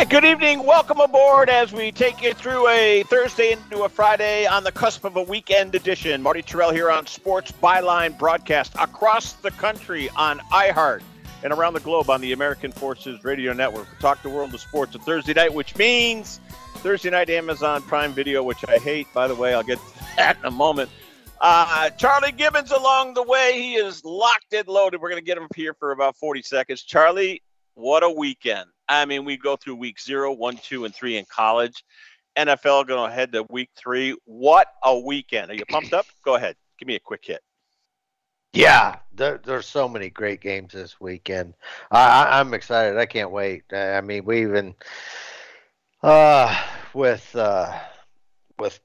Right, good evening. Welcome aboard as we take you through a Thursday into a Friday on the cusp of a weekend edition. Marty Tirrell here on Sports Byline broadcast across the country on iHeart and around the globe on the American Forces Radio Network. We talk the world of sports on Thursday night, which means Thursday night Amazon Prime Video, which I hate. By the way, I'll get that in a moment. Uh, Charlie Gibbons along the way. He is locked and loaded. We're going to get him here for about 40 seconds. Charlie, what a weekend. I mean, we go through week zero, one, two, and three in college. NFL going to head to week three. What a weekend. Are you pumped up? Go ahead. Give me a quick hit. Yeah, there, there's so many great games this weekend. I, I'm excited. I can't wait. I mean, we even uh, with uh, with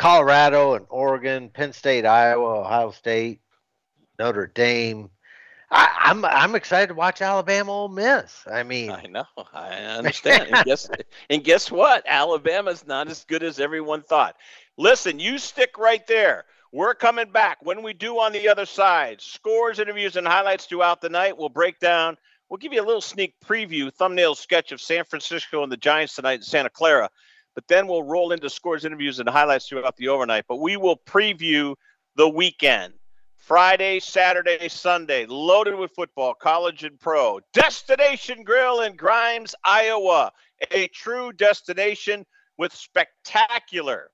Colorado and Oregon, Penn State, Iowa, Ohio State, Notre Dame. I, am I'm, I'm excited to watch Alabama Ole Miss. I mean, I know, I understand. and guess and guess what? Alabama's not as good as everyone thought. Listen, you stick right there. We're coming back. When we do on the other side, scores, interviews, and highlights throughout the night. We'll break down. We'll give you a little sneak preview, thumbnail sketch of San Francisco and the Giants tonight in Santa Clara. But then we'll roll into scores, interviews, and highlights throughout the overnight. But we will preview the weekend. Friday, Saturday, Sunday, loaded with football, college and pro. Destination Grill in Grimes, Iowa. A true destination with spectacular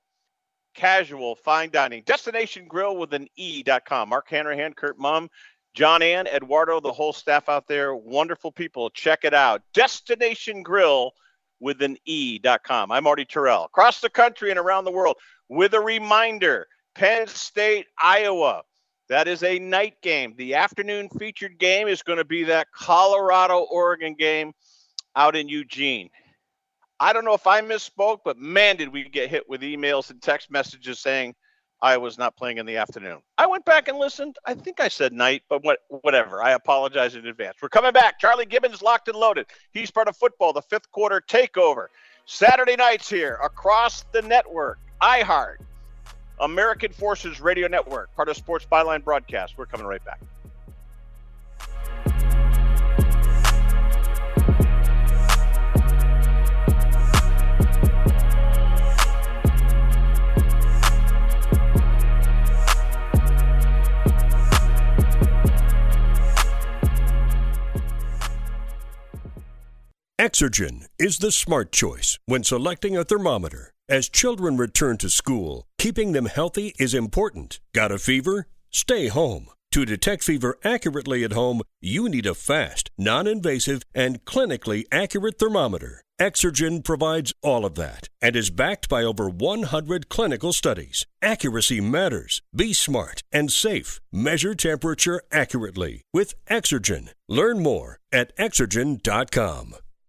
casual fine dining. Destination Grill with an E.com. Mark Hanrahan, Kurt Mum, John Ann, Eduardo, the whole staff out there. Wonderful people. Check it out. Destination Grill with an E.com. I'm Marty Tirrell. Across the country and around the world with a reminder Penn State, Iowa. That is a night game. The afternoon featured game is going to be that Colorado Oregon game out in Eugene. I don't know if I misspoke, but man, did we get hit with emails and text messages saying I was not playing in the afternoon. I went back and listened. I think I said night, but what, whatever. I apologize in advance. We're coming back. Charlie Gibbons locked and loaded. He's part of football, the fifth quarter takeover. Saturday nights here across the network, iHeart, American Forces Radio Network, part of Sports Byline Broadcast. We're coming right back. Exergen is the smart choice when selecting a thermometer. As children return to school, keeping them healthy is important. Got a fever? Stay home. To detect fever accurately at home, you need a fast, non invasive, and clinically accurate thermometer. Exergen provides all of that and is backed by over 100 clinical studies. Accuracy matters. Be smart and safe. Measure temperature accurately with Exergen. Learn more at exergen.com.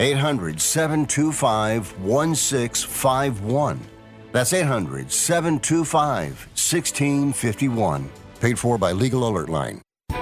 800 725 1651. That's 800 725 1651. Paid for by Legal Alert Line.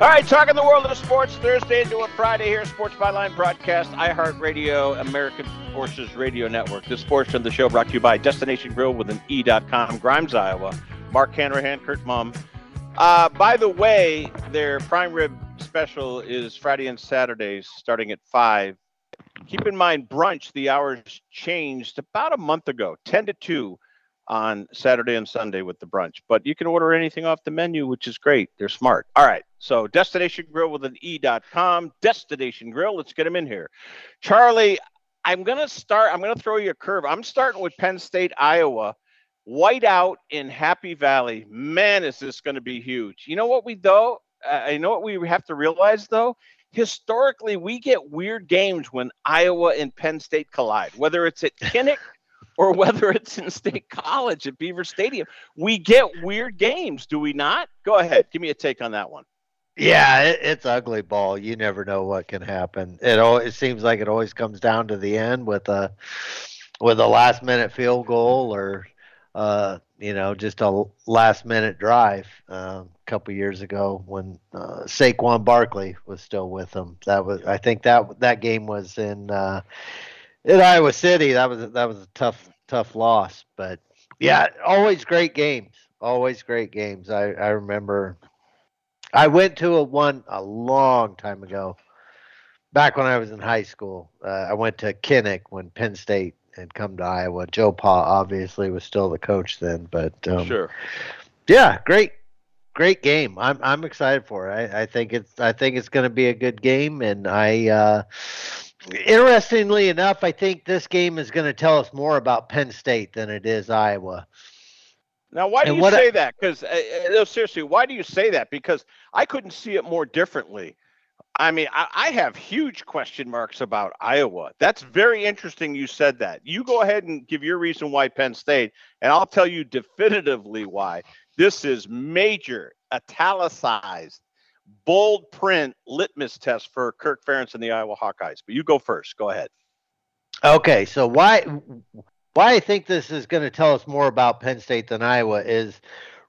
All right, talking the world of sports Thursday into a Friday here, Sports Byline broadcast, iHeartRadio, American Forces Radio Network. This portion of the show brought to you by Destination Grill with an E.com, Grimes, Iowa. Mark Hanrahan, Kurt Mum. Uh, by the way, their prime rib special is Friday and Saturdays starting at 5. Keep in mind, brunch, the hours changed about a month ago, 10 to 2 on Saturday and Sunday with the brunch. But you can order anything off the menu, which is great. They're smart. All right. So Destination Grill with an E.com. Destination Grill. Let's get them in here. Charlie, I'm going to start. I'm going to throw you a curve. I'm starting with Penn State, Iowa. White out in Happy Valley. Man, is this going to be huge. You know what we, though? You know what we have to realize, though? Historically, we get weird games when Iowa and Penn State collide, whether it's at Kinnick or whether it's in State College at Beaver Stadium. We get weird games, do we not? Go ahead. Give me a take on that one. Yeah, it, it's ugly ball. You never know what can happen. It always, it seems like it always comes down to the end with a with a last minute field goal or uh, you know just a last minute drive. Uh, a couple years ago when uh, Saquon Barkley was still with them, that was I think that that game was in uh, in Iowa City. That was that was a tough tough loss, but yeah, always great games. Always great games. I I remember I went to a one a long time ago, back when I was in high school. Uh, I went to Kinnick when Penn State had come to Iowa. Joe Pa obviously was still the coach then, but um, Sure. yeah, great, great game. I'm I'm excited for it. I, I think it's I think it's going to be a good game, and I. Uh, Interestingly enough, I think this game is going to tell us more about Penn State than it is Iowa. Now, why do And you what I- say that? Because uh, uh, no, seriously, why do you say that? Because I couldn't see it more differently. I mean, I, I have huge question marks about Iowa. That's very interesting. You said that. You go ahead and give your reason why Penn State, and I'll tell you definitively why. This is major, italicized, bold print litmus test for Kirk Ferentz and the Iowa Hawkeyes. But you go first. Go ahead. Okay, so why why I think this is going to tell us more about Penn State than Iowa is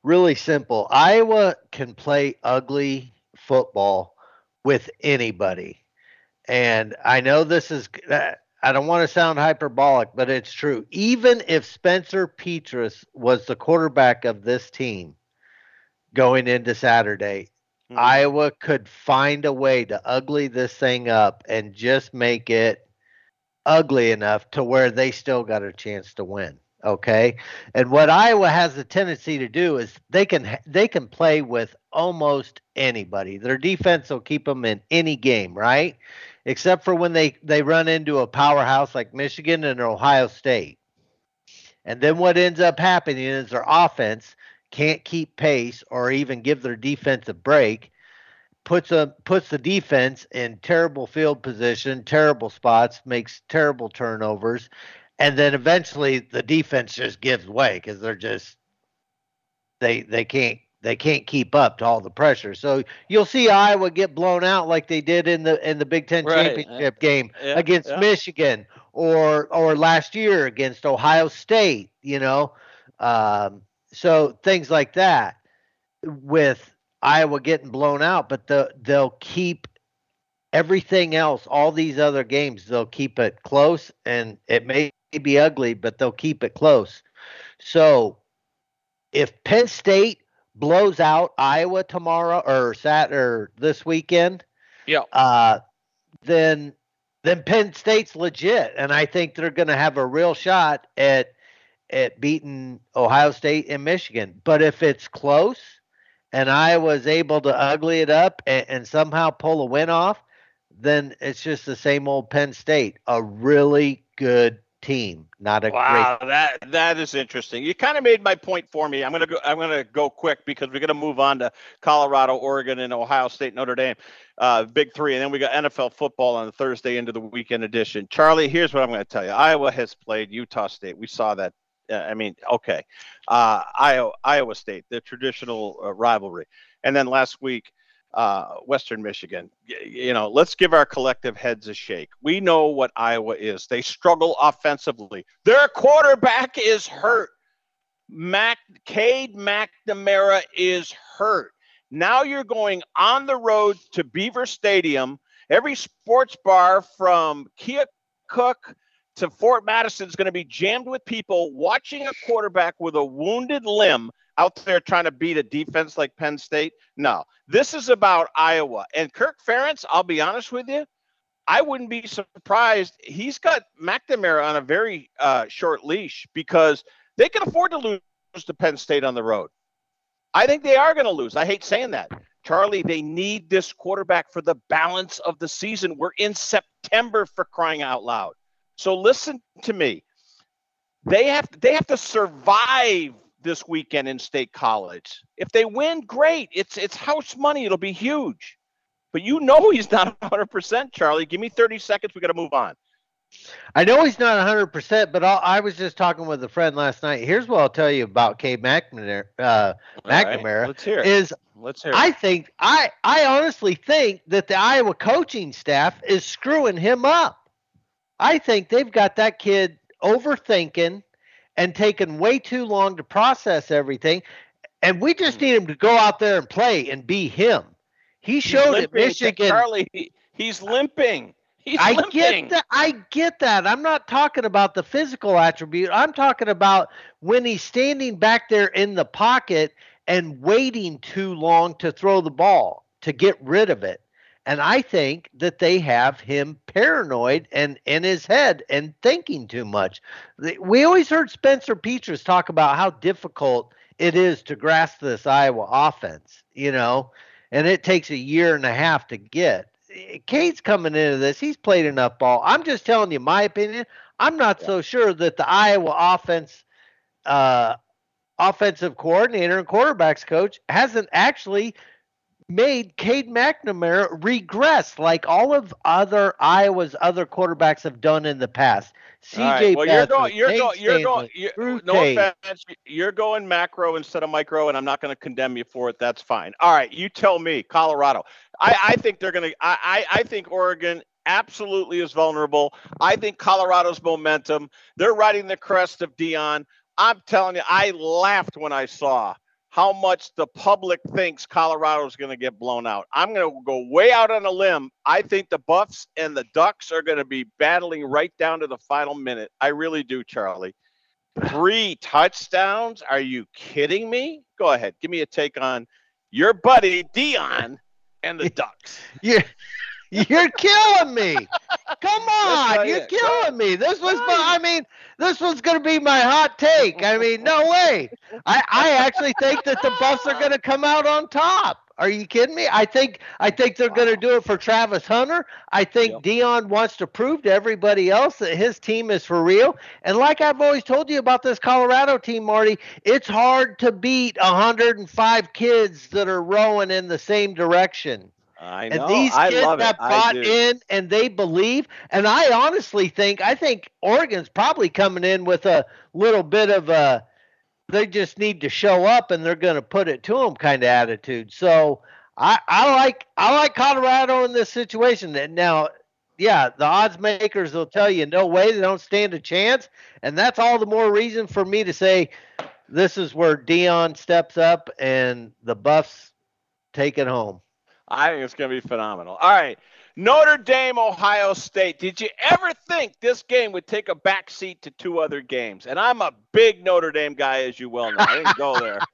really simple. Iowa can play ugly football with anybody. And I know this is I don't want to sound hyperbolic, but it's true. Even if Spencer Petras was the quarterback of this team going into Saturday, Mhm. Iowa could find a way to ugly this thing up and just make it ugly enough to where they still got a chance to win. Okay, and what Iowa has a tendency to do is they can they can play with almost anybody. Their defense will keep them in any game, right? Except for when they they run into a powerhouse like Michigan and Ohio State. And then what ends up happening is their offense can't keep pace or even give their defense a break puts a puts the defense in terrible field position, terrible spots, makes terrible turnovers, and then eventually the defense just gives way because they're just they they can't they can't keep up to all the pressure. So you'll see Iowa get blown out like they did in the in the Big Ten right. championship game yeah, against yeah. Michigan or or last year against Ohio State. You know, um, so things like that with Iowa getting blown out, but the, they'll keep everything else, all these other games, they'll keep it close, and it may be ugly, but they'll keep it close. So if Penn State blows out Iowa tomorrow or Sat or this weekend, yeah, uh, then then Penn State's legit, and I think they're going to have a real shot at at beating Ohio State and Michigan. But if it's close and I was able to ugly it up and, and somehow pull a win off, then it's just the same old Penn State, a really good team, not a wow, great. that that is interesting. You kind of made my point for me. I'm gonna go. I'm gonna go quick because we're gonna move on to Colorado, Oregon, and Ohio State, Notre Dame, uh, Big Three, and then we got NFL football on Thursday into the weekend edition. Charlie, here's what I'm gonna tell you. Iowa has played Utah State. We saw that I mean, okay, uh, Iowa, Iowa State, the traditional uh, rivalry, and then last week, uh, Western Michigan. You know, let's give our collective heads a shake. We know what Iowa is. They struggle offensively. Their quarterback is hurt. Mac Cade McNamara is hurt. Now you're going on the road to Beaver Stadium. Every sports bar from Keokuk to Fort Madison is going to be jammed with people watching a quarterback with a wounded limb out there trying to beat a defense like Penn State. No, this is about Iowa. And Kirk Ferentz, I'll be honest with you, I wouldn't be surprised. He's got McNamara on a very uh, short leash because they can afford to lose to Penn State on the road. I think they are going to lose. I hate saying that. Charlie, they need this quarterback for the balance of the season. We're in September for crying out loud. So listen to me. They have they have to survive this weekend in state college. If they win, great. It's it's house money. It'll be huge. But you know he's not 100%, Charlie. Give me 30 seconds. We got to move on. I know he's not 100%, but I'll, i was just talking with a friend last night. Here's what I'll tell you about Cade McNamara. Uh, McNamara right. Let's hear it. Is Let's hear it. I think I I honestly think that the Iowa coaching staff is screwing him up. I think they've got that kid overthinking and taking way too long to process everything. And we just need him to go out there and play and be him. He showed at Michigan. Charlie, he's limping. He's I limping. get that. I get that. I'm not talking about the physical attribute. I'm talking about when he's standing back there in the pocket and waiting too long to throw the ball to get rid of it. And I think that they have him paranoid and in his head and thinking too much. We always heard Spencer Petras talk about how difficult it is to grasp this Iowa offense, you know, and it takes a year and a half to get. Cade's coming into this. He's played enough ball. I'm just telling you my opinion. I'm not yeah. so sure that the Iowa offense uh, offensive coordinator and quarterbacks coach hasn't actually – made Cade McNamara regress like all of other Iowa's other quarterbacks have done in the past. CJ right. well, you're going, you're going, you're going, you're, no offense, you're going macro instead of micro, and I'm not going to condemn you for it. That's fine. All right, you tell me, Colorado. I, I think they're going to. I, I think Oregon absolutely is vulnerable. I think Colorado's momentum. They're riding the crest of Deion. I'm telling you, I laughed when I saw how much the public thinks Colorado is going to get blown out. I'm going to go way out on a limb. I think the Buffs and the Ducks are going to be battling right down to the final minute. I really do, Charlie. Three touchdowns? Are you kidding me? Go ahead. Give me a take on your buddy Deion and the Ducks. You're, you're killing me. Come on, you're killing me. This was my, I mean, this was going to be my hot take. I mean, no way. I, I actually think that the Buffs are going to come out on top. Are you kidding me? I think I think they're going to do it for Travis Hunter. I think yep. Deion wants to prove to everybody else that his team is for real. And like I've always told you about this Colorado team, Marty, it's hard to beat 105 kids that are rowing in the same direction. I know. And these kids have bought in and they believe. And I honestly think I think Oregon's probably coming in with a little bit of a they just need to show up and they're going to put it to them kind of attitude. So I, I like I like Colorado in this situation. And now, yeah, the odds makers will tell you no way they don't stand a chance, and that's all the more reason for me to say this is where Deion steps up and the Buffs take it home. I think it's going to be phenomenal. All right. Notre Dame, Ohio State. Did you ever think this game would take a backseat to two other games? And I'm a big Notre Dame guy, as you well know. I didn't go there.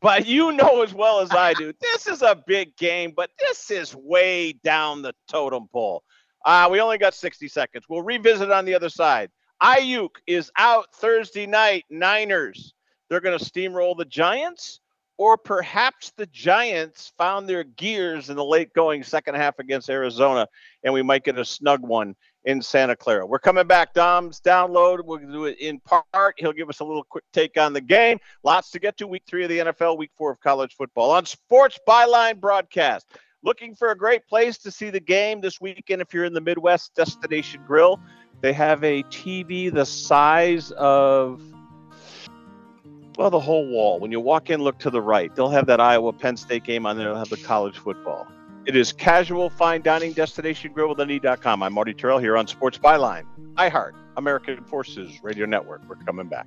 But you know as well as I do, this is a big game, but this is way down the totem pole. Uh, we only got 60 seconds. We'll revisit on the other side. Aiyuk is out Thursday night. Niners. They're going to steamroll the Giants or perhaps the Giants found their gears in the late going second half against Arizona, and we might get a snug one in Santa Clara. We're coming back. Dom's download. We'll do it in part. He'll give us a little quick take on the game. Lots to get to. Week three of the NFL, week four of college football on Sports Byline broadcast. Looking for a great place to see the game this weekend if you're in the Midwest Destination Grill. They have a TV the size of well, the whole wall. When you walk in, look to the right. They'll have that Iowa Penn State game on there. They'll have the college football. It is casual fine dining destination grill with an I'm Marty Tirrell here on Sports Byline, iHeart, American Forces Radio Network. We're coming back.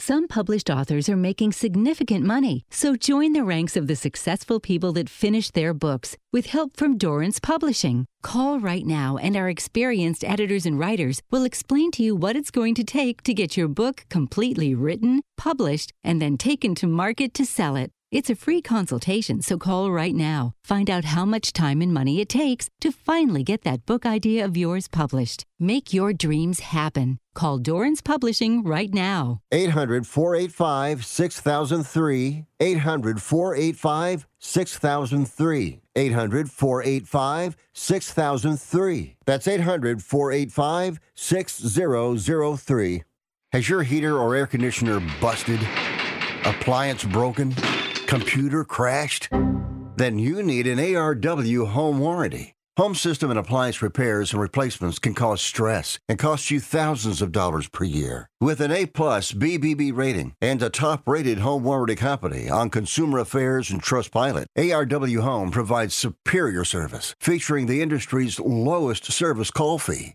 Some published authors are making significant money, so join the ranks of the successful people that finish their books with help from Dorrance Publishing. Call right now, and our experienced editors and writers will explain to you what it's going to take to get your book completely written, published, and then taken to market to sell it. It's a free consultation, so call right now. Find out how much time and money it takes to finally get that book idea of yours published. Make your dreams happen. Call Dorrance Publishing right now. 800 485 6003. 800 485 6003. 800 485 6003. That's 800 485 6003. Has your heater or air conditioner busted? Appliance broken? Computer crashed? Then you need an ARW home warranty. Home system and appliance repairs and replacements can cause stress and cost you thousands of dollars per year. With an A plus BBB rating and a top rated home warranty company on Consumer Affairs and Trustpilot, ARW Home provides superior service featuring the industry's lowest service call fee.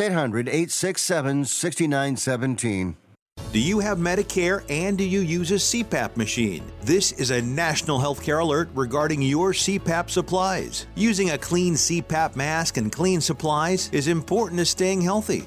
867 6917. 800 867 6917. That's 800 867 6917. Do you have Medicare and do you use a CPAP machine? This is a national healthcare alert regarding your CPAP supplies. Using a clean CPAP mask and clean supplies is important to staying healthy.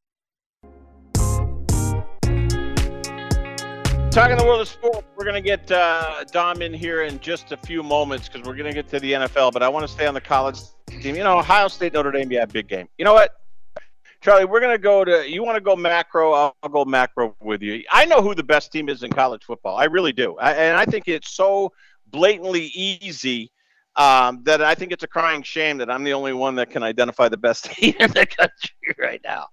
Talking the world of sport, we're going to get uh, Dom in here in just a few moments because we're going to get to the NFL. But I want to stay on the college team. You know, Ohio State, Notre Dame, yeah, big game. You know what, Charlie? We're going to go to. You want to go macro? I'll, I'll, go macro with you. I know who the best team is in college football. I really do, I, and I think it's so blatantly easy um, that I think it's a crying shame that I'm the only one that can identify the best team in the country right now.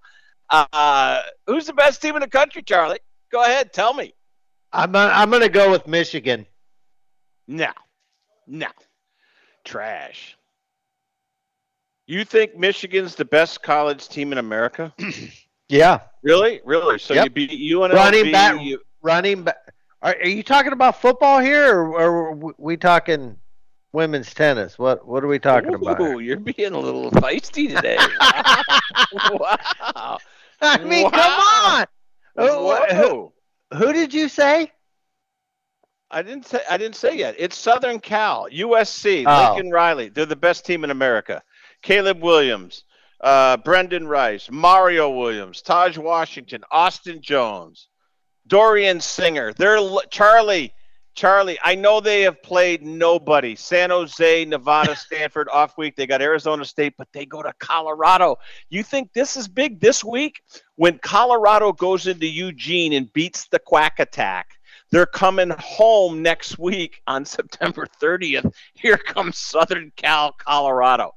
Uh, who's the best team in the country, Charlie? Go ahead, tell me. I'm uh, I'm going to go with Michigan. No, no, trash. You think Michigan's the best college team in America? yeah. Really, really. So yep. you beat UNLV. Running back. You... Running back. Are, are, you talking about football here, or, or are we talking women's tennis? What What are we talking Ooh, about? You're being a little feisty today. wow. I mean, wow. come on. Whoa. Who did you say? I didn't say I didn't say yet. It's Southern Cal, USC, oh. Lincoln Riley. They're the best team in America. Caleb Williams, uh, Brenden Rice, Mario Williams, Tahj Washington, Austin Jones, Dorian Singer. They're Charlie. Charlie, I know they have played nobody. San Jose, Nevada, Stanford off week. They got Arizona State, but they go to Colorado. You think this is big this week? When Colorado goes into Eugene and beats the Quack Attack, they're coming home next week on September 30th. Here comes Southern Cal, Colorado.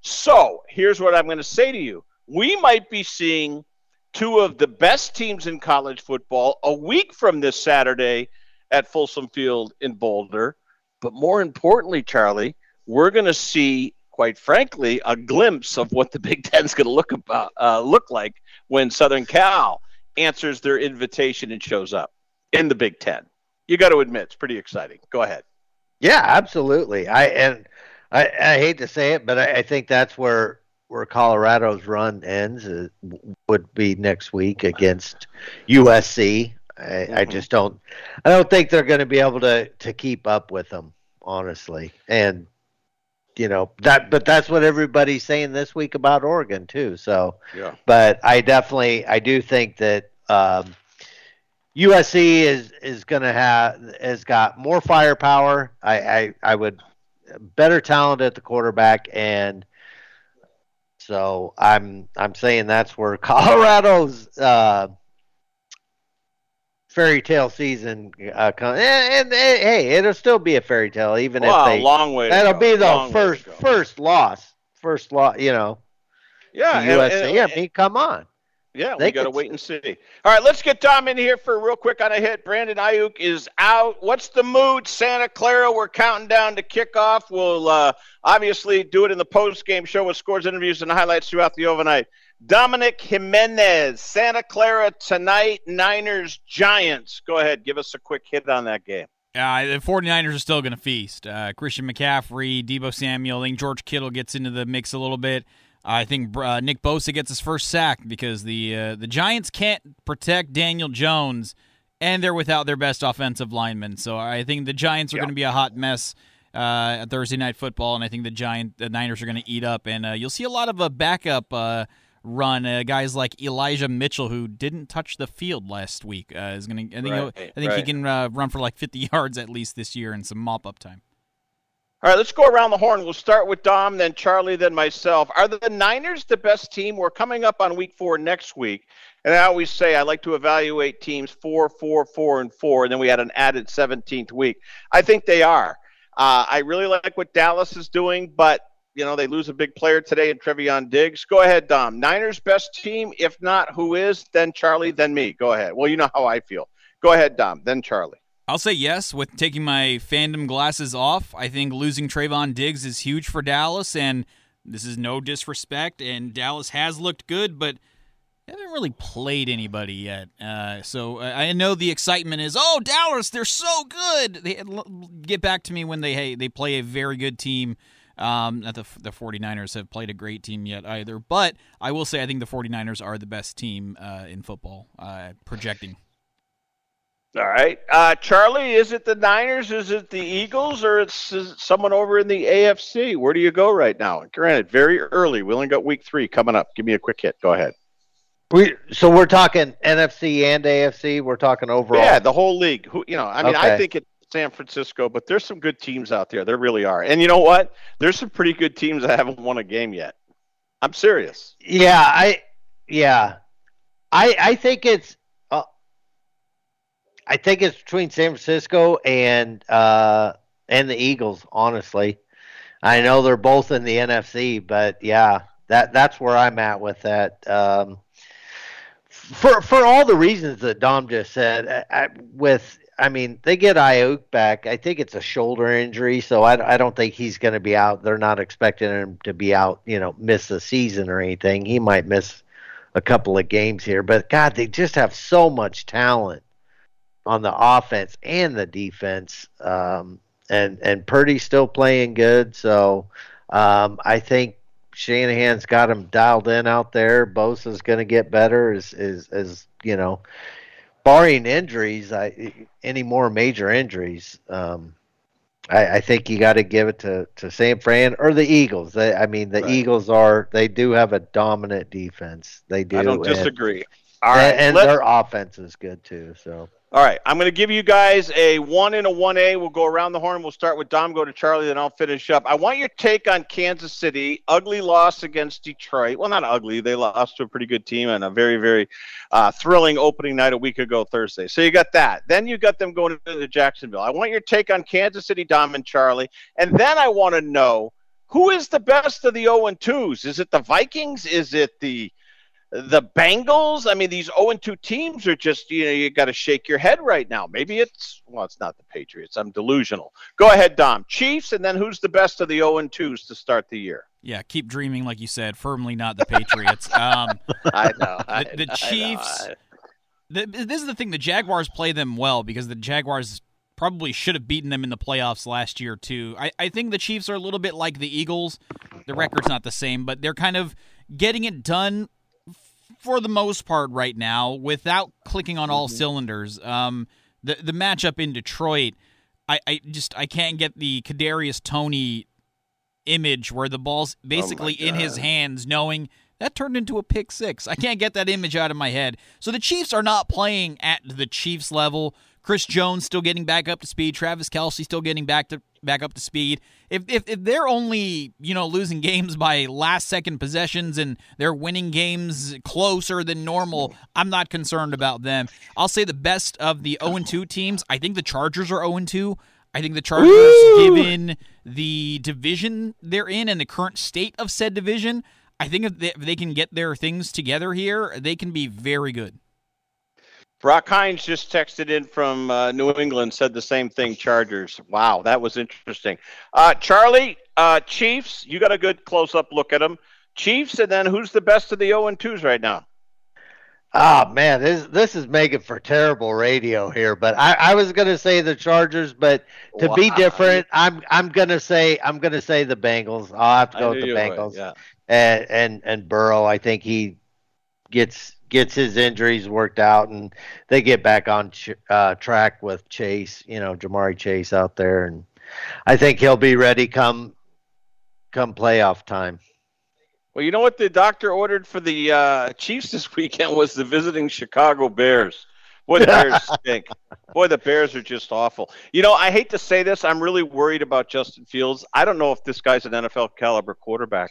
So here's what I'm going to say to you. We might be seeing two of the best teams in college football a week from this Saturday at Folsom Field in Boulder. But more importantly, Charlie, we're going to see, quite frankly, a glimpse of what the Big Ten's going to look about uh, look like when Southern Cal answers their invitation and shows up in the Big Ten. You got to admit, it's pretty exciting. Go ahead. Yeah, absolutely. I and I, I hate to say it, but I, I think that's where where Colorado's run ends uh, would be next week against USC. I, mm-hmm. I just don't. I don't think they're going to be able to to keep up with them, honestly. And you know that, but that's what everybody's saying this week about Oregon too. So, yeah. But I definitely, I do think that um, USC is is going to have has got more firepower. I, I I would better talent at the quarterback and. So I'm I'm saying that's where Colorado's uh, fairy tale season uh, come, and, and, and, hey, it'll still be a fairy tale, even well, if they. long way. That'll go. be the long first first loss, first loss. You know. Yeah, USA. I mean, come on. Yeah, they we got to wait and see. All right, let's get Tom in here for real quick on a hit. Brandon Aiyuk is out. What's the mood, Santa Clara? We're counting down to kickoff. We'll uh, obviously do it in the post game show with scores, interviews, and highlights throughout the overnight. Dominic Jimenez, Santa Clara tonight, Niners, Giants. Go ahead, give us a quick hit on that game. Uh, the 49ers are still going to feast. Uh, Christian McCaffrey, Deebo Samuel, I think George Kittle gets into the mix a little bit. I think uh, Nick Bosa gets his first sack because the uh, the Giants can't protect Daniel Jones, and they're without their best offensive lineman. So I think the Giants are yeah. going to be a hot mess uh, at Thursday night football, and I think the Giant the Niners are going to eat up, and uh, you'll see a lot of a backup run. Uh, guys like Elijah Mitchell, who didn't touch the field last week, uh, is going to. I think. Right, I think right. he can uh, run for like 50 yards at least this year and some mop up time. All right, let's go around the horn. We'll start with Dom, then Charlie, then myself. Are the Niners the best team? We're coming up on week four next week. And I always say I like to evaluate teams four, four, four, and four, and then we had an added 17th week. I think they are. Uh, I really like what Dallas is doing, but you know, they lose a big player today in Trevon Diggs. Go ahead, Dom. Niners best team. If not, who is? Then Charlie, then me. Go ahead. Well, you know how I feel. Go ahead, Dom. Then Charlie. I'll say yes with taking my fandom glasses off. I think losing Trevon Diggs is huge for Dallas, and this is no disrespect. And Dallas has looked good, but They haven't really played anybody yet. Uh, so uh, I know the excitement is, oh, Dallas, they're so good. They get back to me when they hey, they play a very good team. Um, not the the 49ers have played a great team yet either, but I will say I think the 49ers are the best team uh, in football, uh, projecting. All right, uh, Charlie, is it the Niners? Is it the Eagles, or it's it someone over in the AFC? Where do you go right now? Granted, very early. We only got Week Three coming up. Give me a quick hit. Go ahead. We so we're talking NFC and AFC. We're talking overall. Yeah, the whole league. Who you know? I mean, Okay. I think it's San Francisco, but there's some good teams out there. There really are. And you know what? There's some pretty good teams that haven't won a game yet. I'm serious. Yeah, I yeah, I I think it's uh, I think it's between San Francisco and uh and the Eagles. Honestly, I know they're both in the NFC, but yeah, that that's where I'm at with that. Um, for for all the reasons that Dom just said, I, I, with I mean they get Aiyuk back. I think it's a shoulder injury, so I, I don't think he's going to be out. They're not expecting him to be out, you know, miss the season or anything. He might miss a couple of games here, but God, they just have so much talent on the offense and the defense. Um, and and Purdy's still playing good, so um, I think Shanahan's got him dialed in out there. Bosa's going to get better as as as you know, barring injuries. I any more major injuries. Um, I, I think you got to give it to, to San Fran or the Eagles. They, I mean, the Right. Eagles are they do have a dominant defense. They do. I don't and- disagree. All right, and, and their offense is good too. So All right, I'm going to give you guys a one and a one A. We'll go around the horn. We'll start with Dom, go to Charlie, then I'll finish up. I want your take on Kansas City. Ugly loss against Detroit. Well, not ugly. They lost to a pretty good team and a very, very uh, thrilling opening night a week ago Thursday. So you got that. Then you got them going to Jacksonville. I want your take on Kansas City, Dom and Charlie, and then I want to know who is the best of the 0 and 2s. Is it the Vikings? Is it the the Bengals, I mean, these 0 2 teams are just, you know, you got to shake your head right now. Maybe it's, well, it's not the Patriots. I'm delusional. Go ahead, Dom. Chiefs, and then who's the best of the 0 2s to start the year? Yeah, keep dreaming, like you said. Firmly not the Patriots. Um, I know. I- the, the I. Chiefs. The, this is the thing. The Jaguars play them well because the Jaguars probably should have beaten them in the playoffs last year too. I, I think the Chiefs are a little bit like the Eagles. The record's not the same, but they're kind of getting it done for the most part right now without clicking on all cylinders. Um, the the matchup in Detroit, I, I just I can't get the Kadarius Toney image where the ball's basically in his hands, knowing that turned into a pick six. I can't get that image out of my head. So the Chiefs are not playing at the Chiefs level. Chris Jones still getting back up to speed. Travis Kelce still getting back to back up to speed. If if, if they're only you know losing games by last second possessions and they're winning games closer than normal, I'm not concerned about them. I'll say the best of the 0 2 teams. I think the Chargers are 0 2. I think the Chargers, given the division they're in and the current state of said division, I think if they, if they can get their things together here, they can be very good. Brock Hines just texted in from uh, New England, said the same thing. Chargers. Wow, that was interesting. Uh, Charlie, uh, Chiefs. You got a good close-up look at them. Chiefs, and then who's the best of the 0 and 2s right now? Oh man, this this is making for terrible radio here. But I, I was gonna say the Chargers, but to be different, I'm I'm gonna say I'm gonna say the Bengals. I'll have to go with the Bengals. yeah. And and and Burrow, I think he gets gets his injuries worked out, and they get back on ch- uh, track with Chase. You know, Jamari Chase out there, and I think he'll be ready come come playoff time. Well, you know what the doctor ordered for the uh, Chiefs this weekend was the visiting Chicago Bears. Boy, the Bears stink. Boy, the Bears are just awful. You know, I hate to say this. I'm really worried about Justin Fields. I don't know if this guy's an NFL caliber quarterback.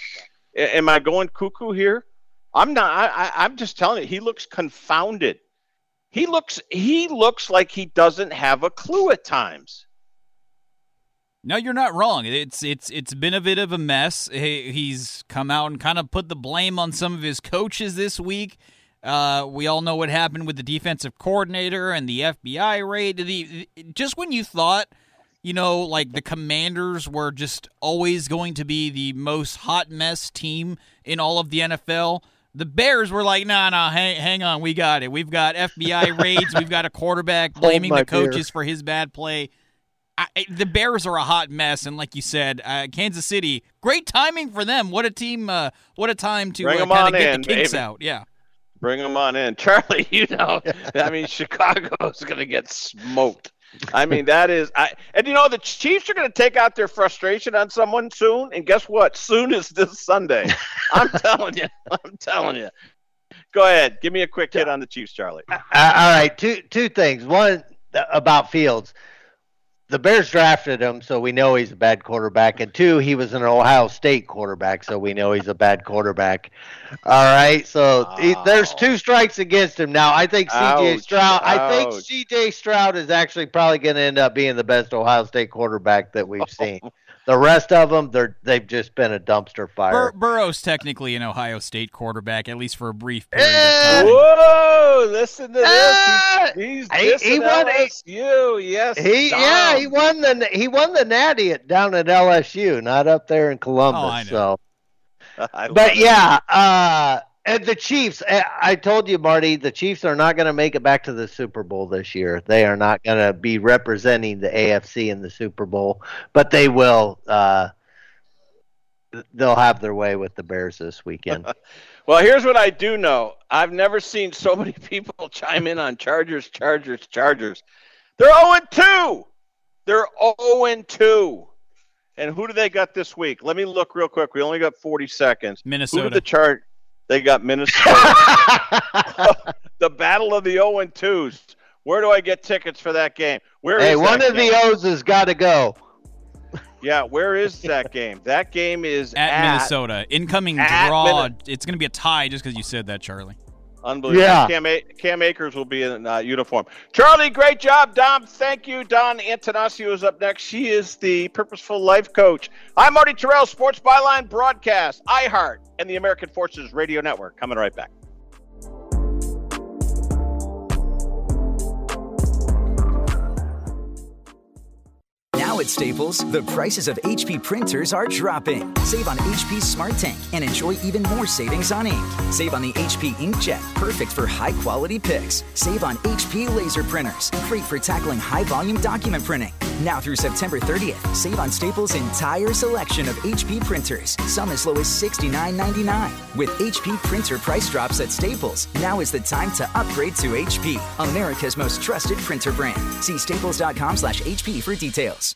A- am I going cuckoo here? I'm not. I, I, I'm just telling you, he looks confounded. He looks. He looks like he doesn't have a clue at times. No, you're not wrong. It's it's it's been a bit of a mess. He, he's come out and kind of put the blame on some of his coaches this week. Uh, we all know what happened with the defensive coordinator and the FBI raid. The just when you thought, you know, like the Commanders were just always going to be the most hot mess team in all of the NFL, The Bears were like, "No, nah, no, nah, hang, hang on, we got it. We've got FBI raids. We've got a quarterback blaming the coaches beer. for his bad play." I, the Bears are a hot mess, and like you said, uh, Kansas City, great timing for them. What a team! Uh, what a time to uh, kind of get in, the kinks baby. out. Yeah, bring them on in, Charlie. You know, I mean, Chicago's going to get smoked. I mean, that is, I and you know the Chiefs are going to take out their frustration on someone soon, and guess what? Soon is this Sunday. I'm telling you. I'm telling you. Go ahead, give me a quick hit on the Chiefs, Charlie. Uh, all right, two two things. One about Fields the Bears drafted him, so we know he's a bad quarterback. And two, he was an Ohio State quarterback, so we know he's a bad quarterback. All right, so oh. he, there's oh. two strikes against him now. I think C.J. Stroud. Ouch. I think C.J. Stroud is actually probably going to end up being the best Ohio State quarterback that we've oh, seen. The rest of them, they're they've just been a dumpster fire. Bur- Burrow's technically an Ohio State quarterback, at least for a brief period. Uh, whoa! Listen to this. Uh, he's, he's he, he won LSU. Yes. He Dom. yeah he won the he won the Natty at, down at LSU, not up there in Columbus. Oh, so, but yeah. Uh, and the Chiefs, eh, I told you, Marty, the Chiefs are not going to make it back to the Super Bowl this year. They are not going to be representing the AFC in the Super Bowl, but they will. Uh, they'll have their way with the Bears this weekend. well, here's what I do know: I've never seen so many people chime in on Chargers, Chargers, Chargers. They're 0 2. They're 0 2. And who do they got this week? Let me look real quick. We only got 40 seconds. Minnesota. Who did the chart? They got Minnesota. the battle of the 0 and 2s. Where do I get tickets for that game? Where hey, one of game? the O's has got to go. Yeah, where is that game? That game is at, at Minnesota. Incoming draw. it's going to be a tie just because you said that, Charlie. Unbelievable. Yeah. Cam, a- Cam Akers will be in uh, uniform. Charlie, great job. Dom, thank you. Dawn Antanasio is up next. She is the Purposeful Life Coach. I'm Marty Tirrell, Sports Byline Broadcast, iHeart, and the American Forces Radio Network. Coming right back. Now at Staples, the prices of HP printers are dropping. Save on HP Smart Tank and enjoy even more savings on ink. Save on the HP Inkjet, perfect for high quality pics. Save on HP laser printers, great for tackling high volume document printing. Now through September 30th, save on Staples' entire selection of HP printers, some as low as $69.99. With HP printer price drops at Staples, now is the time to upgrade to HP, America's most trusted printer brand. See staples.com slash HP for details.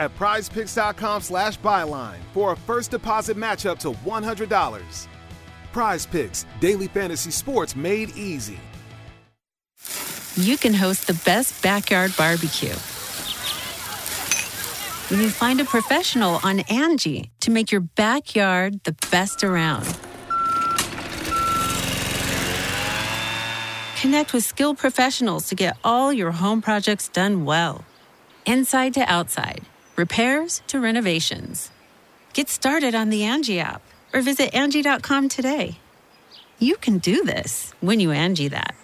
at prizepicks.com slash byline for a first deposit match up to $100. Prize Picks, daily fantasy sports made easy. You can host the best backyard barbecue when you find a professional on Angie to make your backyard the best around. Connect with skilled professionals to get all your home projects done well. Inside to outside, repairs to renovations. Get started on the Angie app or visit Angie.com today. You can do this when you Angie that.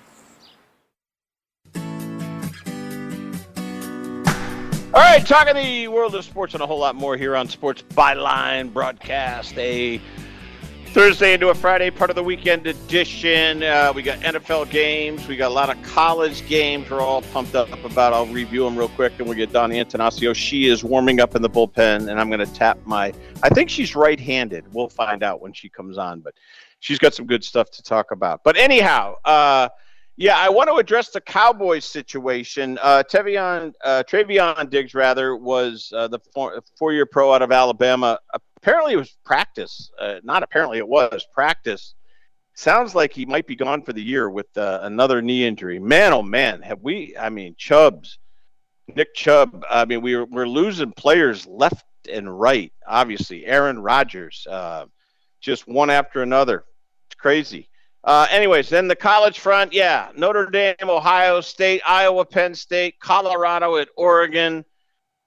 All right, talking the world of sports and a whole lot more here on Sports Byline broadcast. A Thursday into a Friday, part of the weekend edition. Uh, we got NFL games. We got a lot of college games. We're all pumped up about. I'll review them real quick, and we get Dawn Antanasio. She is warming up in the bullpen, and I'm going to tap my. I think she's right-handed. We'll find out when she comes on, but she's got some good stuff to talk about. But anyhow, uh, yeah, I want to address the Cowboys situation. Uh, Tevion, uh, Trevon Diggs, rather, was uh, the four, year pro out of Alabama. Apparently, it was practice. Uh, not apparently, it was practice. Sounds like he might be gone for the year with uh, another knee injury. Man, oh man, have we? I mean, Chubbs, Nick Chubb. I mean, we we're, we're losing players left and right. Obviously, Aaron Rodgers, uh, just one after another. It's crazy. Uh, anyways, then the college front, yeah, Notre Dame, Ohio State, Iowa, Penn State, Colorado at Oregon,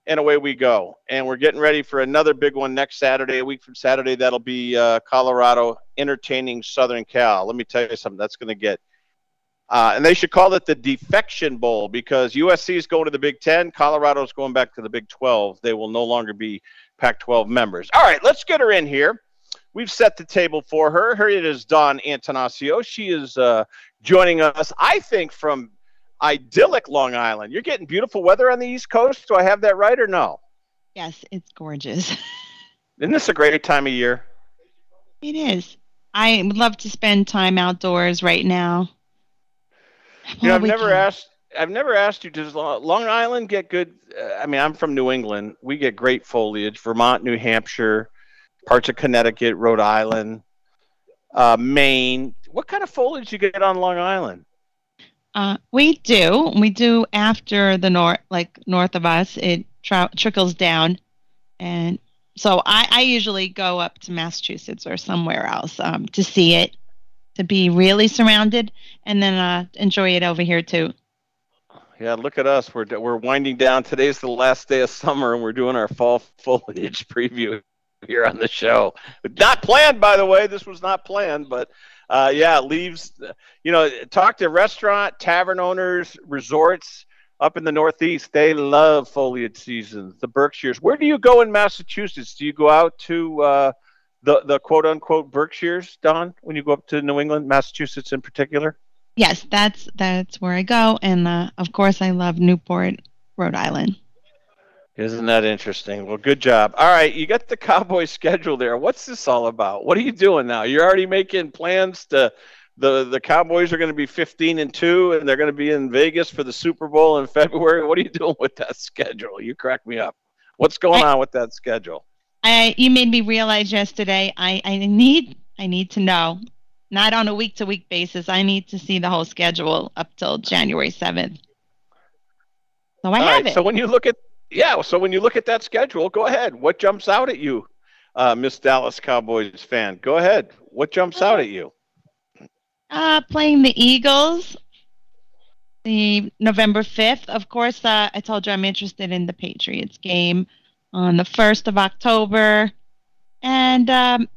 and away we go. And we're getting ready for another big one next Saturday, a week from Saturday. That'll be uh, Colorado entertaining Southern Cal. Let me tell you something. That's going to get. Uh, and they should call it the Defection Bowl because USC is going to the Big Ten. Colorado is going back to the Big 12. They will no longer be Pac 12 members. All right, let's get her in here. We've set the table for her. Here it is Dawn Antanasio. She is uh, joining us, I think, from idyllic Long Island. You're getting beautiful weather on the East Coast. Do I have that right or no? Yes, it's gorgeous. Isn't this a great time of year? It is. I would love to spend time outdoors right now. You know, I've never can. asked. I've never asked you. Does Long Island get good? Uh, I mean, I'm from New England. We get great foliage. Vermont, New Hampshire parts of Connecticut, Rhode Island, uh, Maine. What kind of foliage you get on Long Island? Uh, we do. We do after the north, like north of us, it trickles down, and so I, I, usually go up to Massachusetts or somewhere else um, to see it, to be really surrounded, and then uh, enjoy it over here too. Yeah, look at us. We're we're winding down. Today's the last day of summer, and we're doing our fall foliage preview here on the show. Not planned, by the way. This was not planned, but uh, yeah, leaves. You know, talk to restaurant, tavern owners, resorts up in the Northeast. They love foliage seasons. The Berkshires. Where do you go in Massachusetts? Do you go out to uh, the the quote unquote Berkshires, Dawn? When you go up to New England, Massachusetts in particular? Yes, that's that's where I go, and uh, of course, I love Newport, Rhode Island. Isn't that interesting? Well, good job. All right, you got the Cowboys schedule there. What's this all about? What are you doing now? You're already making plans to the the Cowboys are going to be 15 and 2 and they're going to be in Vegas for the Super Bowl in February. What are you doing with that schedule? You crack me up. What's going I, on with that schedule? I you made me realize yesterday I I need I need to know. Not on a week to week basis. I need to see the whole schedule up till January 7th. So I All have right, it. So when you look at yeah, so when you look at that schedule, go ahead. What jumps out at you, uh, Miss Dallas Cowboys fan? Go ahead. What jumps out at you? Uh, playing the Eagles, the November 5th. Of course, uh, I told you I'm interested in the Patriots game on the 1st of October. And um,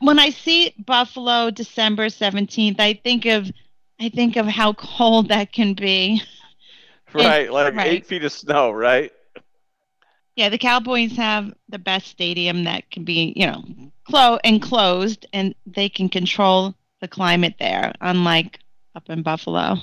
when I see Buffalo December 17th, I think of I think of how cold that can be. Right, and, like right. eight feet of snow, right? Yeah, the Cowboys have the best stadium that can be, you know, clo- enclosed, and they can control the climate there, unlike up in Buffalo.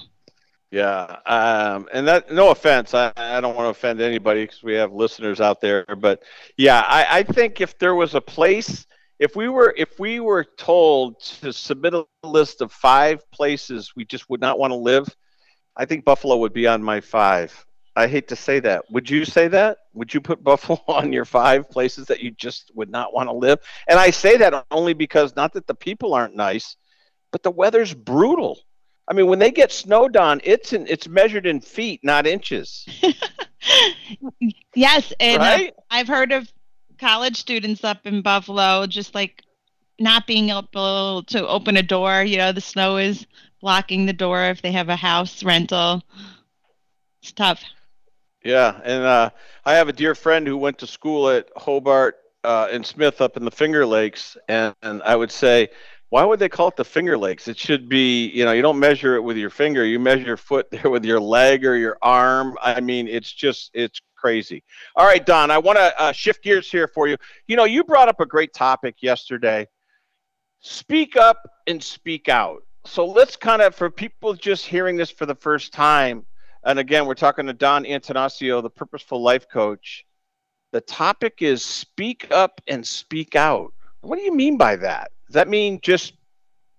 Yeah, um, and that no offense, I, I don't want to offend anybody because we have listeners out there, but yeah, I, I think if there was a place, if we were if we were told to submit a list of five places we just would not want to live, I think Buffalo would be on my five. I hate to say that. Would you say that? Would you put Buffalo on your five places that you just would not want to live? And I say that only because not that the people aren't nice, but the weather's brutal. I mean, when they get snowed on, it's in, it's measured in feet, not inches. yes, and uh, Right? I've heard of college students up in Buffalo just like not being able to open a door. You know, the snow is blocking the door if they have a house rental. It's tough. Yeah, and uh, I have a dear friend who went to school at Hobart uh, and Smith up in the Finger Lakes, and, and I would say, why would they call it the Finger Lakes? It should be, you know, you don't measure it with your finger, you measure your foot there with your leg or your arm. I mean, it's just, it's crazy. All right, Dawn, I want to uh, shift gears here for you. You know, you brought up a great topic yesterday. Speak up and speak out. So let's kind of, for people just hearing this for the first time, and again, we're talking to Dawn Antanasio, the Purposeful Life Coach. The topic is speak up and speak out. What do you mean by that? Does that mean just,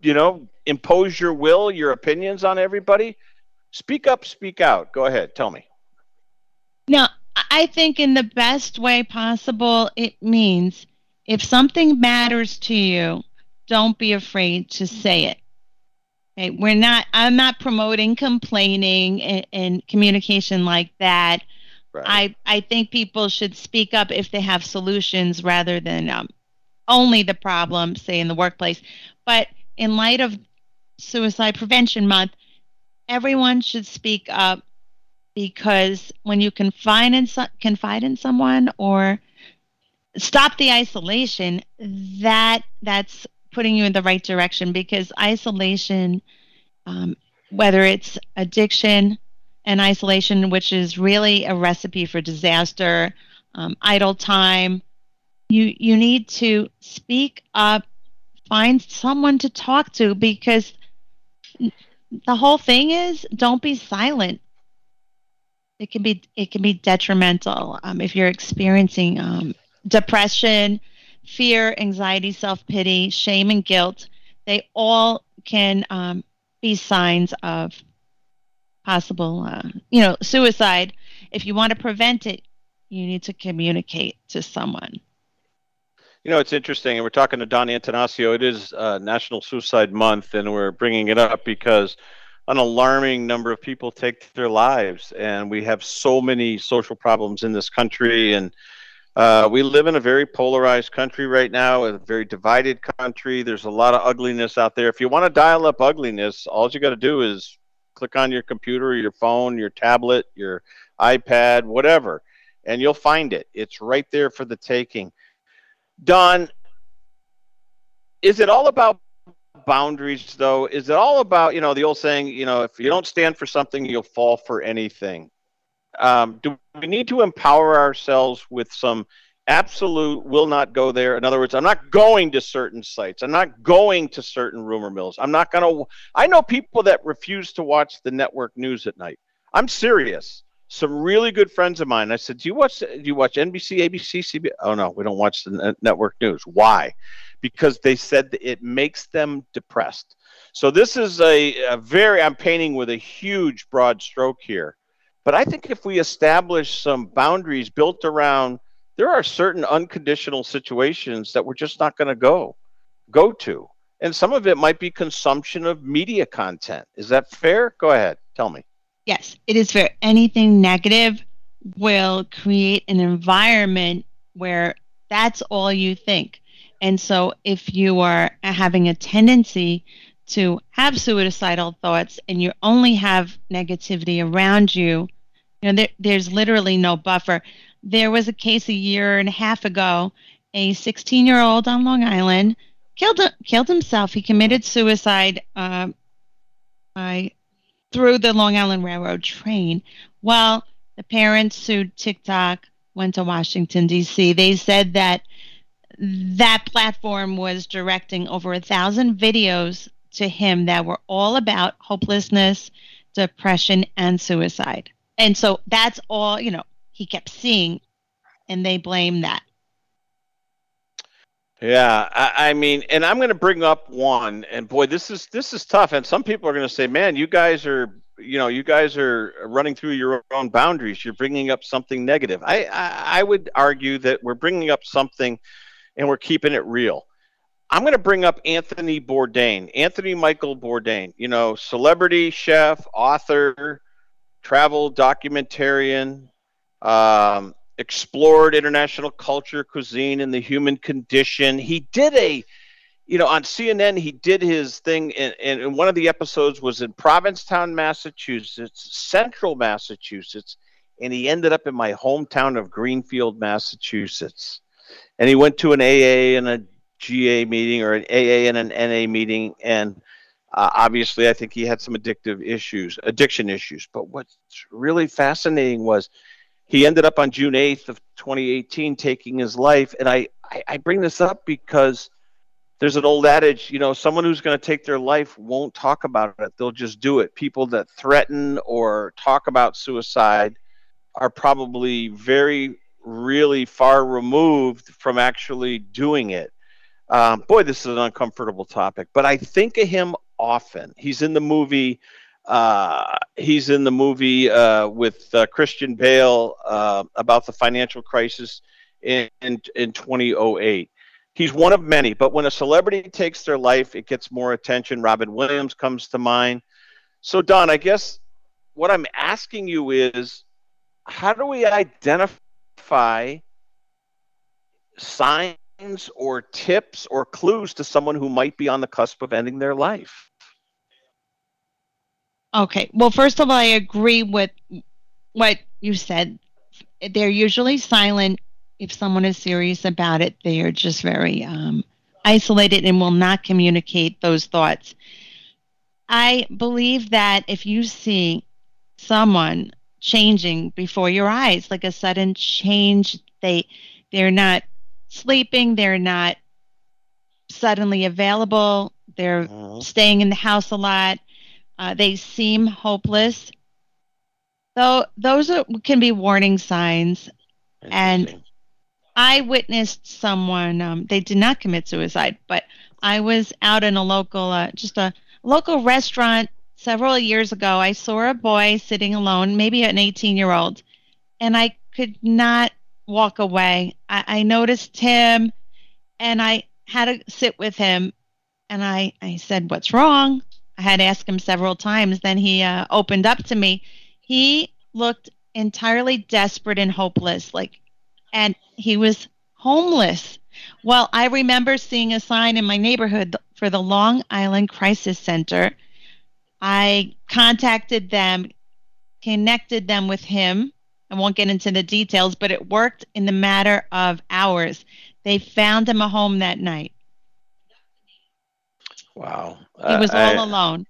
you know, impose your will, your opinions on everybody? Speak up, speak out. Go ahead, tell me. No, I think in the best way possible, it means if something matters to you, don't be afraid to say it. Okay, we're not. I'm not promoting complaining and, and communication like that. I I think people should speak up if they have solutions rather than um, only the problem, say in the workplace. But in light of Suicide Prevention Month, everyone should speak up because when you confide in so- confide in someone or stop the isolation, that that's putting you in the right direction because isolation, um, whether it's addiction and isolation, which is really a recipe for disaster, um, idle time, you you need to speak up, find someone to talk to because the whole thing is don't be silent. It can be it can be detrimental um, if you're experiencing um, depression, fear, anxiety, self pity, shame, and guilt. They all can um, be signs of possible, uh, you know, suicide. If you want to prevent it, you need to communicate to someone. You know, it's interesting, and we're talking to Dawn Antanasio. It is uh, National Suicide Month, and we're bringing it up because an alarming number of people take their lives, and we have so many social problems in this country. And uh, we live in a very polarized country right now, a very divided country. There's a lot of ugliness out there. If you want to dial up ugliness, all you got to do is click on your computer, your phone, your tablet, your iPad, whatever, and you'll find it. It's right there for the taking. Dawn, is it all about boundaries though? Is it all about, you know, the old saying, you know, if you don't stand for something, you'll fall for anything? Um, do we need to empower ourselves with some absolute will not go there? In other words, I'm not going to certain sites. I'm not going to certain rumor mills. I'm not going to. I know people that refuse to watch the network news at night. I'm serious. Some really good friends of mine. I said, "Do you watch? Do you watch NBC, ABC, CBS? Oh no, we don't watch the network news. Why? Because they said it makes them depressed. So this is a, a very. I'm painting with a huge broad stroke here, but I think if we establish some boundaries built around, there are certain unconditional situations that we're just not going to go go to, and some of it might be consumption of media content. Is that fair? Go ahead, tell me. Yes, it is fair. Anything negative will create an environment where that's all you think. And so if you are having a tendency to have suicidal thoughts and you only have negativity around you, you know, there, there's literally no buffer. There was a case a year and a half ago, a 16 year old on Long Island killed killed himself. He committed suicide uh, by through the Long Island Railroad train. Well, the parents sued TikTok, went to Washington, D.C. They said that that platform was directing over a thousand videos to him that were all about hopelessness, depression, and suicide. And so that's all, you know, he kept seeing, and they blame that. Yeah, I, I mean, and I'm going to bring up one, and boy, this is this is tough. And some people are going to say, "Man, you guys are, you know, you guys are running through your own boundaries. You're bringing up something negative." I I, I would argue that we're bringing up something, and we're keeping it real. I'm going to bring up Anthony Bourdain, Anthony Michael Bourdain. You know, celebrity chef, author, travel documentarian. um, explored international culture, cuisine, and the human condition. He did a, you know, on CNN, he did his thing, and, and one of the episodes was in Provincetown, Massachusetts, central Massachusetts, and he ended up in my hometown of Greenfield, Massachusetts. And he went to an AA and a GA meeting or an AA and an NA meeting, and uh, obviously, I think he had some addictive issues, addiction issues. But what's really fascinating was he ended up on June 8th of 2018 taking his life. And I, I, I bring this up because there's an old adage, you know, someone who's going to take their life won't talk about it. They'll just do it. People that threaten or talk about suicide are probably very, really far removed from actually doing it. Um, boy, this is an uncomfortable topic, but I think of him often. He's in the movie. Uh, he's in the movie uh, with uh, Christian Bale uh, about the financial crisis in, in, in 2008. He's one of many, but when a celebrity takes their life, it gets more attention. Robin Williams comes to mind. So, Don, I guess what I'm asking you is how do we identify signs or tips or clues to someone who might be on the cusp of ending their life? Okay. Well, first of all, I agree with what you said. They're usually silent if someone is serious about it. They are just very um, isolated and will not communicate those thoughts. I believe that if you see someone changing before your eyes, like a sudden change, they they're not sleeping, they're not suddenly available, they're uh-huh. staying in the house a lot, uh, they seem hopeless. Though those are, can be warning signs. And I witnessed someone. Um, they did not commit suicide, but I was out in a local, uh, just a local restaurant several years ago. I saw a boy sitting alone, maybe an 18 year old, and I could not walk away. I, I noticed him, and I had to sit with him, and I I said, "What's wrong?" I had asked him several times. Then he uh, opened up to me. He looked entirely desperate and hopeless, like, and he was homeless. Well, I remember seeing a sign in my neighborhood for the Long Island Crisis Center. I contacted them, connected them with him. I won't get into the details, but it worked in the matter of hours. They found him a home that night. Wow. He was all alone.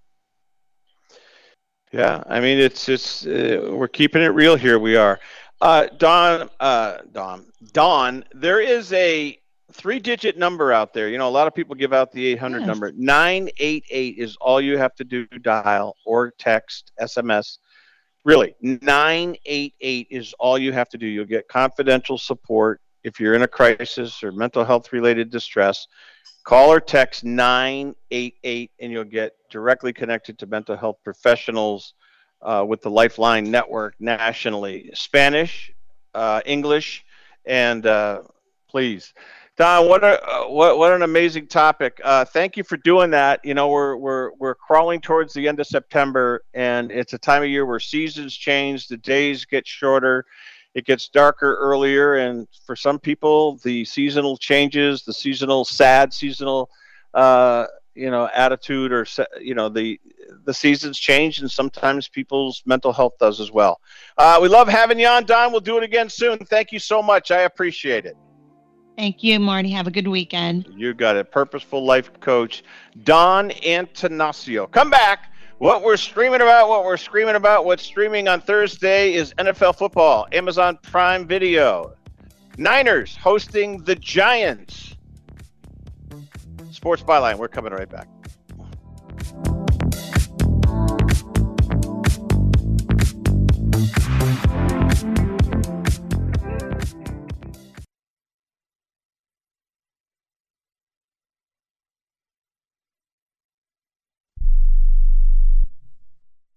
Yeah, I mean it's just uh, we're keeping it real here. We are. Uh, Dawn, uh, Dawn, Dawn. There is a three-digit number out there. You know, a lot of people give out the 800 yes. number. 988 is all you have to do dial or text, SMS. Really, 988 is all you have to do. You'll get confidential support if you're in a crisis or mental health related distress. Call or text 988 and you'll get directly connected to mental health professionals uh, with the Lifeline Network nationally. Spanish, uh, English, and uh, please. Dawn, what a uh, what what an amazing topic! Uh, thank you for doing that. You know, we're we're we're crawling towards the end of September, and it's a time of year where seasons change, the days get shorter, it gets darker earlier, and for some people, the seasonal changes, the seasonal sad seasonal, uh, you know, attitude, or you know, the the seasons change, and sometimes people's mental health does as well. Uh, we love having you on, Dawn. We'll do it again soon. Thank you so much. I appreciate it. Thank you, Marty. Have a good weekend. You got it. Purposeful Life Coach Dawn Antanasio. Come back. What we're streaming about, what we're screaming about, what's streaming on Thursday is NFL football, Amazon Prime Video. Niners hosting the Giants. Sports Byline. We're coming right back.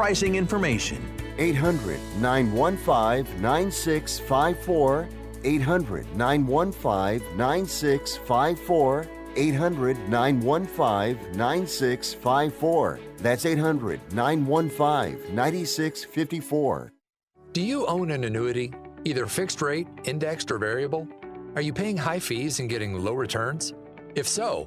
pricing information. 800 915 9654. 800 915 9654. 800 915 9654. That's 800 915 9654. Do you own an annuity, either fixed rate, indexed, or variable? Are you paying high fees and getting low returns? If so,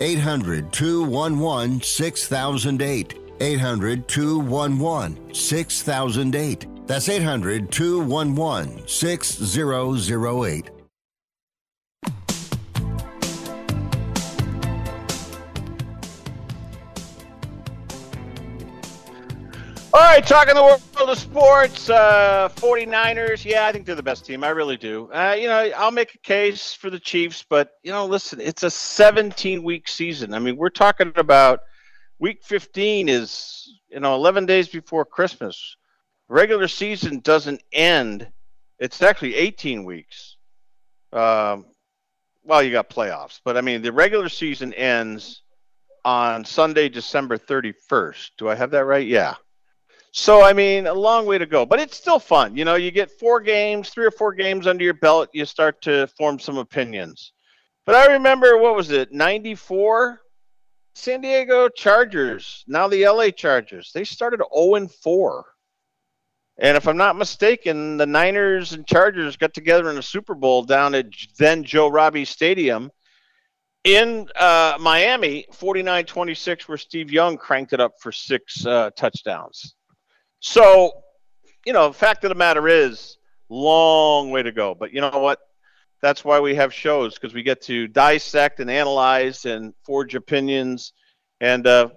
800 211 6008. 800 211 6008. That's 800 211 6008. All right, talking the world of sports, uh, 49ers. Yeah, I think they're the best team. I really do. Uh, you know, I'll make a case for the Chiefs, but, you know, listen, it's a 17 week season. I mean, we're talking about week 15 is, you know, 11 days before Christmas regular season doesn't end. It's actually 18 weeks. Um, well, you got playoffs, but I mean the regular season ends on Sunday, December 31st. Do I have that right? Yeah. So I mean, a long way to go, but it's still fun. You know, you get four games, three or four games under your belt, you start to form some opinions. But I remember what was it, 94? San Diego Chargers, now the LA Chargers. They started 0 and 4 and if I'm not mistaken, the Niners and Chargers got together in a Super Bowl down at then Joe Robbie Stadium in uh, Miami, 49 26, where Steve Young cranked it up for six uh, touchdowns. So, you know, fact of the matter is, long way to go. But you know what? That's why we have shows because we get to dissect and analyze and forge opinions. And uh,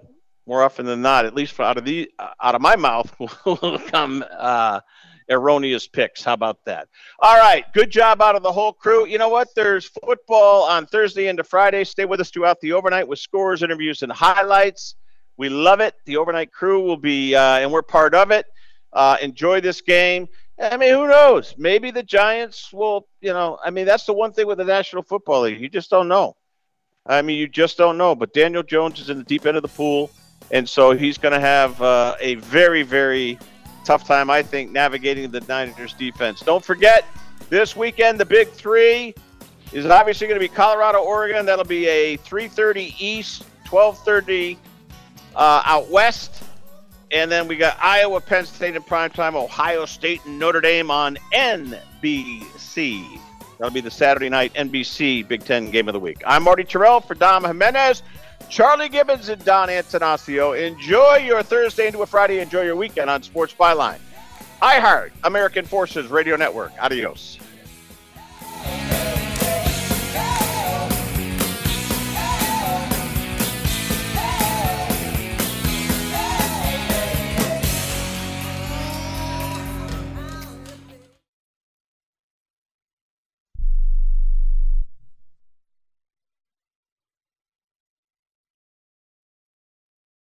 more often than not, at least out of the out of my mouth, will come uh, erroneous picks. How about that? All right, good job out of the whole crew. You know what? There's football on Thursday into Friday. Stay with us throughout the overnight with scores, interviews, and highlights. We love it. The overnight crew will be, uh, and we're part of it. Uh, enjoy this game. I mean, who knows? Maybe the Giants will, you know, I mean, that's the one thing with the National Football League. You just don't know. I mean, you just don't know. But Daniel Jones is in the deep end of the pool. And so he's going to have uh, a very, very tough time, I think, navigating the Niners defense. Don't forget, this weekend, the big three is obviously going to be Colorado, Oregon. That'll be a 3.30 East, 12.30 uh, out west. And then we got Iowa, Penn State in primetime, Ohio State and Notre Dame on NBC. That'll be the Saturday night NBC Big Ten game of the week. I'm Marty Tirrell for Dom Jimenez, Charlie Gibbons, and Dawn Antanasio. Enjoy your Thursday into a Friday. Enjoy your weekend on Sports Byline. iHeart, American Forces Radio Network. Adios.